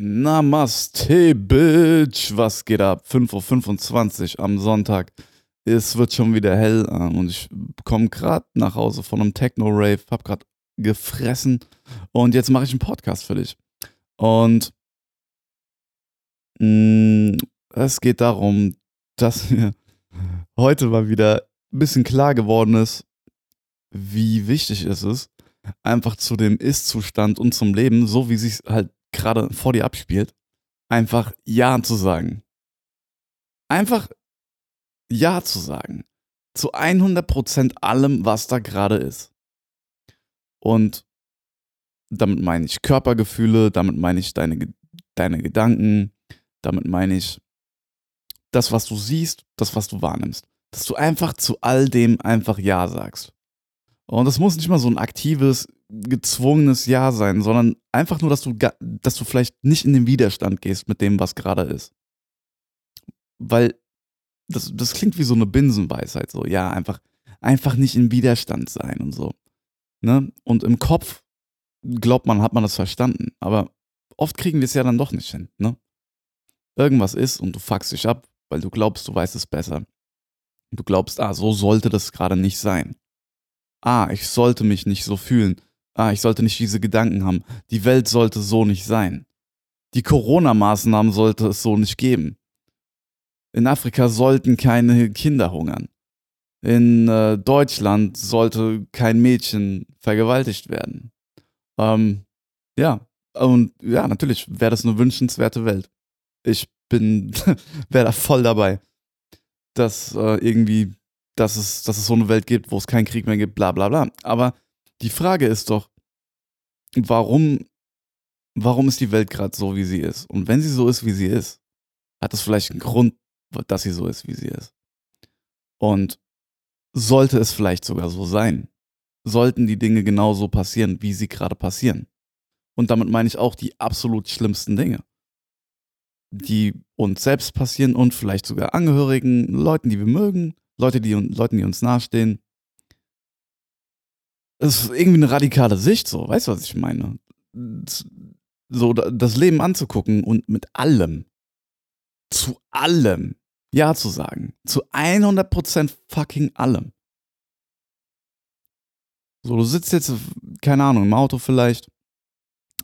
Namaste, Bitch. Was geht ab? 5.25 Uhr am Sonntag. Es wird schon wieder hell und ich komme gerade nach Hause von einem Techno-Rave, hab gerade gefressen und jetzt mache ich einen Podcast für dich. Und mh, mm, es geht darum, dass mir heute mal wieder ein bisschen klar geworden ist, wie wichtig es ist, einfach zu dem Ist-Zustand und zum Leben, so wie sich halt gerade vor dir abspielt, einfach Ja zu sagen. Einfach Ja zu sagen. Zu 100% allem, was da gerade ist. Und damit meine ich Körpergefühle, damit meine ich deine, deine Gedanken, damit meine ich das, was du siehst, das, was du wahrnimmst. Dass du einfach zu all dem einfach Ja sagst. Und das muss nicht mal so ein aktives, gezwungenes Ja sein, sondern einfach nur, dass du, dass du vielleicht nicht in den Widerstand gehst mit dem, was gerade ist. Weil das, das klingt wie so eine Binsenweisheit, so, ja, einfach, einfach nicht in Widerstand sein und so. Ne? Und im Kopf glaubt man, hat man das verstanden, aber oft kriegen wir es ja dann doch nicht hin, ne? Irgendwas ist und du fuckst dich ab, weil du glaubst, du weißt es besser. Du glaubst, ah, so sollte das gerade nicht sein. Ah, ich sollte mich nicht so fühlen. Ah, ich sollte nicht diese Gedanken haben. Die Welt sollte so nicht sein. Die Corona-Maßnahmen sollte es so nicht geben. In Afrika sollten keine Kinder hungern. In äh, Deutschland sollte kein Mädchen vergewaltigt werden. Ähm, ja, und ja, natürlich wäre das eine wünschenswerte Welt. Ich bin, wäre da voll dabei, dass äh, irgendwie, dass es, dass es so eine Welt gibt, wo es keinen Krieg mehr gibt, bla bla bla. Aber die Frage ist doch, warum, warum ist die Welt gerade so, wie sie ist? Und wenn sie so ist, wie sie ist, hat es vielleicht einen Grund, dass sie so ist, wie sie ist. Und sollte es vielleicht sogar so sein, sollten die Dinge genauso passieren, wie sie gerade passieren. Und damit meine ich auch die absolut schlimmsten Dinge, die uns selbst passieren und vielleicht sogar Angehörigen, Leuten, die wir mögen, Leute, die, Leuten, die uns nahestehen. Das ist irgendwie eine radikale Sicht, so, weißt du, was ich meine? So, das Leben anzugucken und mit allem, zu allem Ja zu sagen. Zu 100% fucking allem. So, du sitzt jetzt, keine Ahnung, im Auto vielleicht,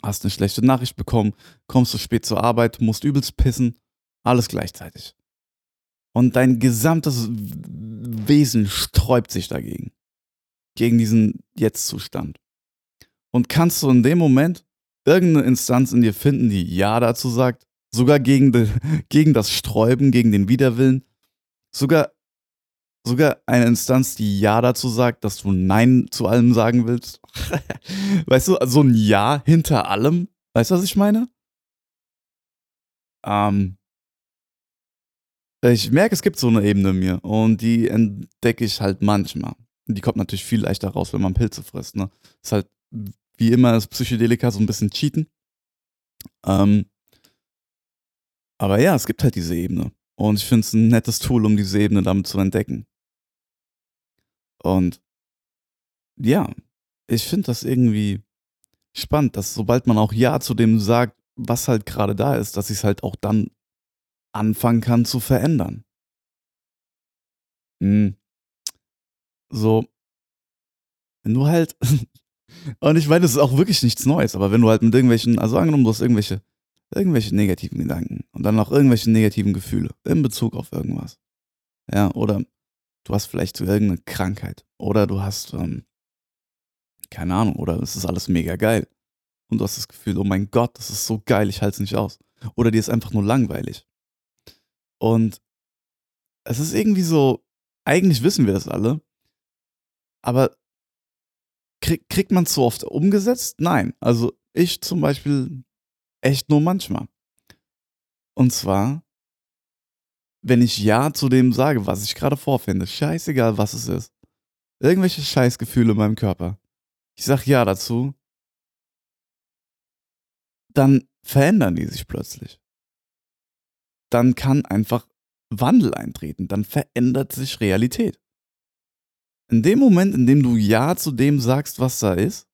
hast eine schlechte Nachricht bekommen, kommst zu spät zur Arbeit, musst übelst pissen, alles gleichzeitig. Und dein gesamtes Wesen sträubt sich dagegen gegen diesen Jetzt-Zustand. Und kannst du in dem Moment irgendeine Instanz in dir finden, die Ja dazu sagt, sogar gegen, de, gegen das Sträuben, gegen den Widerwillen, sogar, sogar eine Instanz, die Ja dazu sagt, dass du Nein zu allem sagen willst. weißt du, so ein Ja hinter allem. Weißt du, was ich meine? Ähm, ich merke, es gibt so eine Ebene in mir und die entdecke ich halt manchmal. Die kommt natürlich viel leichter raus, wenn man Pilze frisst. Ne? Ist halt wie immer das Psychedelika so ein bisschen cheaten. Ähm, aber ja, es gibt halt diese Ebene. Und ich finde es ein nettes Tool, um diese Ebene damit zu entdecken. Und ja, ich finde das irgendwie spannend, dass sobald man auch Ja zu dem sagt, was halt gerade da ist, dass ich es halt auch dann anfangen kann zu verändern. Hm. So, wenn du halt, und ich meine, das ist auch wirklich nichts Neues, aber wenn du halt mit irgendwelchen, also angenommen, du hast irgendwelche, irgendwelche negativen Gedanken und dann auch irgendwelche negativen Gefühle in Bezug auf irgendwas. Ja, oder du hast vielleicht irgendeine Krankheit oder du hast, ähm, keine Ahnung, oder es ist alles mega geil. Und du hast das Gefühl, oh mein Gott, das ist so geil, ich halte es nicht aus. Oder dir ist einfach nur langweilig. Und es ist irgendwie so, eigentlich wissen wir das alle, aber krieg, kriegt man es so oft umgesetzt? Nein. Also ich zum Beispiel echt nur manchmal. Und zwar, wenn ich Ja zu dem sage, was ich gerade vorfinde, scheißegal, was es ist. Irgendwelche Scheißgefühle in meinem Körper. Ich sag Ja dazu, dann verändern die sich plötzlich. Dann kann einfach Wandel eintreten, dann verändert sich Realität. In dem Moment, in dem du Ja zu dem sagst, was da ist,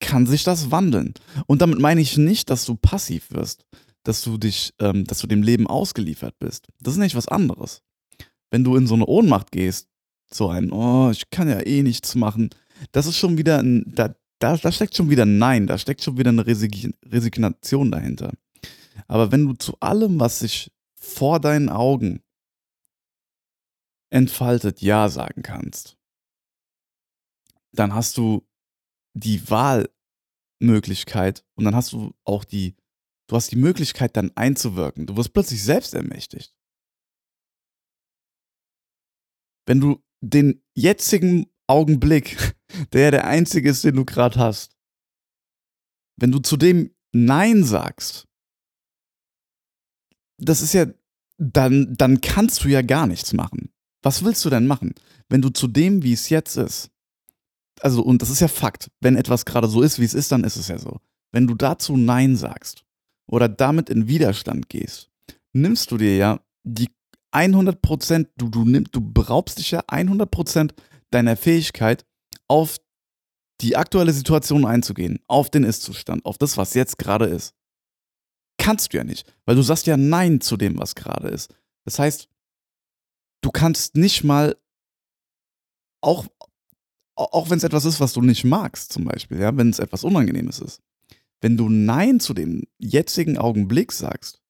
kann sich das wandeln. Und damit meine ich nicht, dass du passiv wirst, dass du dich, ähm, dass du dem Leben ausgeliefert bist. Das ist nicht was anderes. Wenn du in so eine Ohnmacht gehst, so ein, oh, ich kann ja eh nichts machen, das ist schon wieder ein, da, da, da steckt schon wieder ein Nein, da steckt schon wieder eine Resig Resignation dahinter. Aber wenn du zu allem, was sich vor deinen Augen entfaltet, Ja sagen kannst, dann hast du die Wahlmöglichkeit und dann hast du auch die, du hast die Möglichkeit dann einzuwirken. Du wirst plötzlich selbst ermächtigt. Wenn du den jetzigen Augenblick, der der einzige ist, den du gerade hast, wenn du zu dem Nein sagst, das ist ja, dann, dann kannst du ja gar nichts machen. Was willst du denn machen, wenn du zu dem, wie es jetzt ist, also, und das ist ja Fakt, wenn etwas gerade so ist, wie es ist, dann ist es ja so. Wenn du dazu Nein sagst oder damit in Widerstand gehst, nimmst du dir ja die 100 Prozent, du, du, nimm, du beraubst dich ja 100 Prozent deiner Fähigkeit, auf die aktuelle Situation einzugehen, auf den Ist-Zustand, auf das, was jetzt gerade ist. Kannst du ja nicht, weil du sagst ja Nein zu dem, was gerade ist. Das heißt, du kannst nicht mal, auch, auch wenn es etwas ist, was du nicht magst, zum Beispiel, ja, wenn es etwas Unangenehmes ist, wenn du Nein zu dem jetzigen Augenblick sagst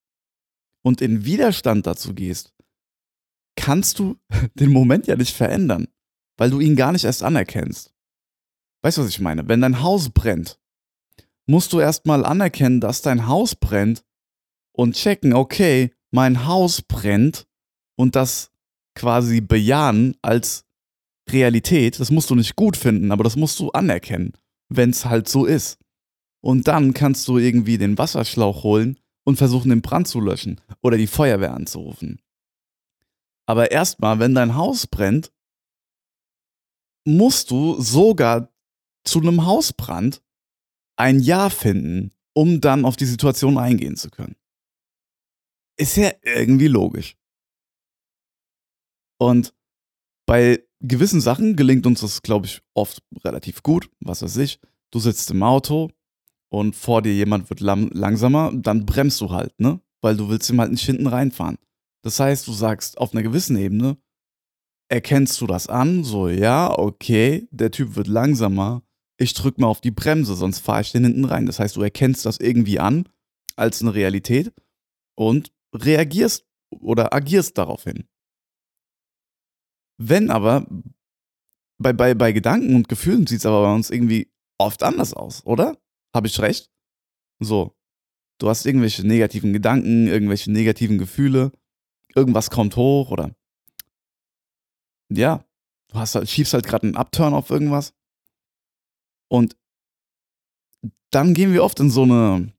und in Widerstand dazu gehst, kannst du den Moment ja nicht verändern, weil du ihn gar nicht erst anerkennst. Weißt du, was ich meine? Wenn dein Haus brennt, musst du erstmal anerkennen, dass dein Haus brennt und checken, okay, mein Haus brennt und das quasi bejahen als Realität. Das musst du nicht gut finden, aber das musst du anerkennen, wenn es halt so ist. Und dann kannst du irgendwie den Wasserschlauch holen und versuchen, den Brand zu löschen oder die Feuerwehr anzurufen. Aber erstmal, wenn dein Haus brennt, musst du sogar zu einem Hausbrand ein Ja finden, um dann auf die Situation eingehen zu können. Ist ja irgendwie logisch. Und bei gewissen Sachen gelingt uns das, glaube ich, oft relativ gut. Was weiß ich, du sitzt im Auto und vor dir jemand wird langsamer, dann bremst du halt, ne? Weil du willst ihm halt nicht hinten reinfahren. Das heißt, du sagst auf einer gewissen Ebene, erkennst du das an, so, ja, okay, der Typ wird langsamer, ich drück mal auf die Bremse, sonst fahre ich den hinten rein. Das heißt, du erkennst das irgendwie an als eine Realität und reagierst oder agierst daraufhin. Wenn aber, bei, bei, bei Gedanken und Gefühlen sieht es aber bei uns irgendwie oft anders aus, oder? Habe ich recht? So, du hast irgendwelche negativen Gedanken, irgendwelche negativen Gefühle, irgendwas kommt hoch oder ja, du hast halt, schiebst halt gerade einen Upturn auf irgendwas. Und dann gehen wir oft in so eine,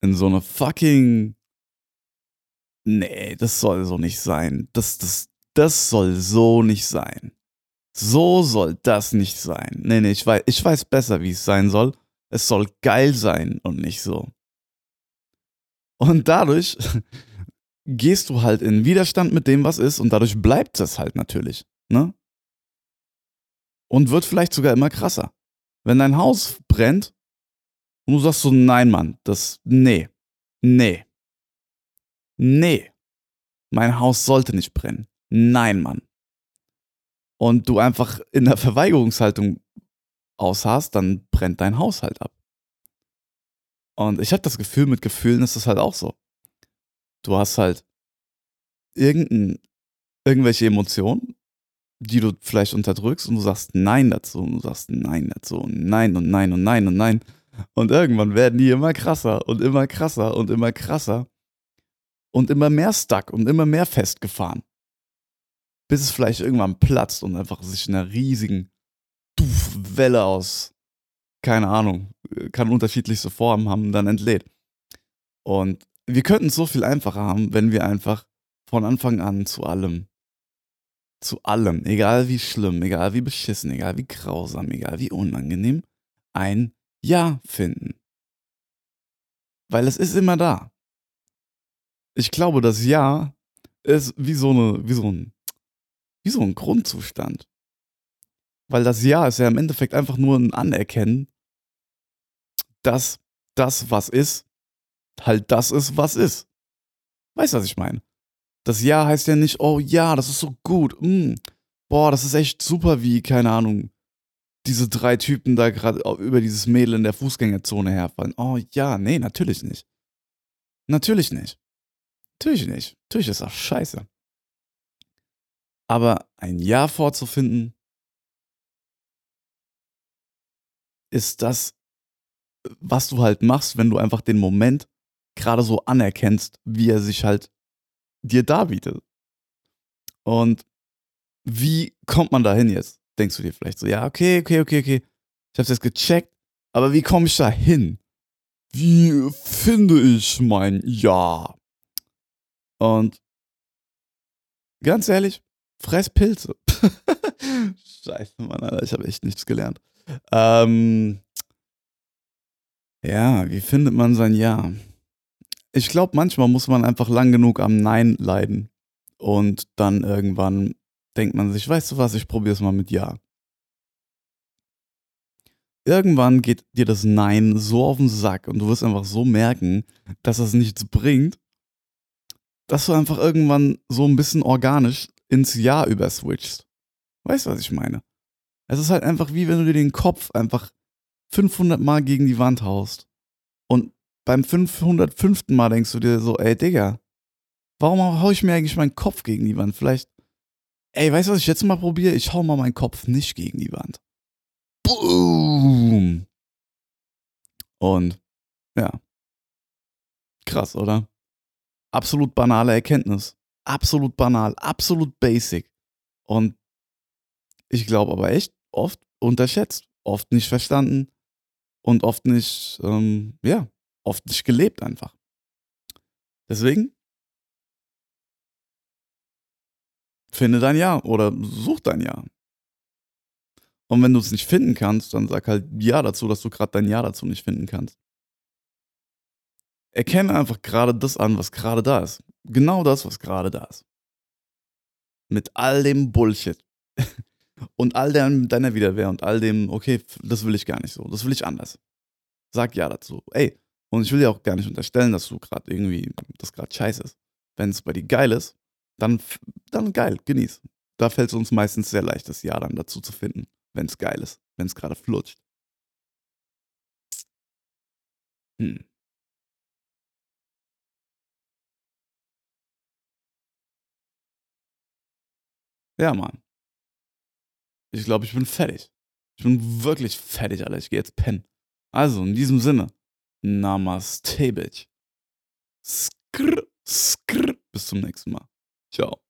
in so eine fucking, nee, das soll so nicht sein. Das, das, das soll so nicht sein. So soll das nicht sein. Nee, nee, ich weiß, ich weiß besser, wie es sein soll. Es soll geil sein und nicht so. Und dadurch gehst du halt in Widerstand mit dem, was ist, und dadurch bleibt es halt natürlich. Ne? Und wird vielleicht sogar immer krasser. Wenn dein Haus brennt und du sagst so, nein, Mann, das, nee, nee, nee, mein Haus sollte nicht brennen. Nein, Mann. Und du einfach in der Verweigerungshaltung ausharrst, dann brennt dein Haus halt ab. Und ich habe das Gefühl, mit Gefühlen ist es halt auch so. Du hast halt irgendein, irgendwelche Emotionen, die du vielleicht unterdrückst und du sagst Nein dazu und du sagst Nein dazu und Nein und Nein und Nein und Nein. Und irgendwann werden die immer krasser und immer krasser und immer krasser und immer mehr stuck und immer mehr festgefahren bis es vielleicht irgendwann platzt und einfach sich in einer riesigen Welle aus, keine Ahnung, kann unterschiedlichste Formen haben, dann entlädt. Und wir könnten es so viel einfacher haben, wenn wir einfach von Anfang an zu allem, zu allem, egal wie schlimm, egal wie beschissen, egal wie grausam, egal wie unangenehm, ein Ja finden. Weil es ist immer da. Ich glaube, das Ja ist wie so eine, wie so ein wie so ein Grundzustand. Weil das Ja ist ja im Endeffekt einfach nur ein Anerkennen dass das, was ist, halt das ist, was ist. Weißt du, was ich meine? Das Ja heißt ja nicht, oh ja, das ist so gut. Mm, boah, das ist echt super, wie, keine Ahnung, diese drei Typen da gerade über dieses Mädel in der Fußgängerzone herfallen. Oh ja, nee, natürlich nicht. Natürlich nicht. Natürlich nicht. Natürlich ist das scheiße. Aber ein Ja vorzufinden, ist das, was du halt machst, wenn du einfach den Moment gerade so anerkennst, wie er sich halt dir darbietet. Und wie kommt man dahin jetzt? Denkst du dir vielleicht so, ja, okay, okay, okay, okay. Ich hab's jetzt gecheckt, aber wie komme ich da hin? Wie finde ich mein Ja? Und ganz ehrlich, fress Pilze. Scheiße, Mann, Alter, ich habe echt nichts gelernt. Ähm, ja, wie findet man sein Ja? Ich glaube, manchmal muss man einfach lang genug am Nein leiden. Und dann irgendwann denkt man sich, weißt du was, ich probiere es mal mit Ja. Irgendwann geht dir das Nein so auf den Sack und du wirst einfach so merken, dass das nichts bringt, dass du einfach irgendwann so ein bisschen organisch ins Ja überswitchst. Weißt du, was ich meine? Es ist halt einfach wie wenn du dir den Kopf einfach 500 Mal gegen die Wand haust. Und beim 505. Mal denkst du dir so, ey Digga, warum hau ich mir eigentlich meinen Kopf gegen die Wand? Vielleicht, ey, weißt du, was ich jetzt mal probiere? Ich hau mal meinen Kopf nicht gegen die Wand. Boom! Und, ja. Krass, oder? Absolut banale Erkenntnis. Absolut banal, absolut basic. Und ich glaube aber echt oft unterschätzt, oft nicht verstanden und oft nicht, ähm, ja, oft nicht gelebt einfach. Deswegen finde dein Ja oder such dein Ja. Und wenn du es nicht finden kannst, dann sag halt Ja dazu, dass du gerade dein Ja dazu nicht finden kannst. Erkenne einfach gerade das an, was gerade da ist. Genau das, was gerade da ist. Mit all dem Bullshit. und all deiner Widerwehr und all dem, okay, das will ich gar nicht so, das will ich anders. Sag ja dazu. Ey, und ich will dir auch gar nicht unterstellen, dass du gerade irgendwie, das gerade scheiße ist. Wenn es bei dir geil ist, dann, dann geil, genieß. Da fällt es uns meistens sehr leicht, das Ja dann dazu zu finden, wenn es geil ist, wenn es gerade flutscht. Hm. Ja, Mann. Ich glaube, ich bin fertig. Ich bin wirklich fertig, Alter. Ich gehe jetzt pennen. Also, in diesem Sinne, Namaste, Bitch. Skrr, skrr. Bis zum nächsten Mal. Ciao.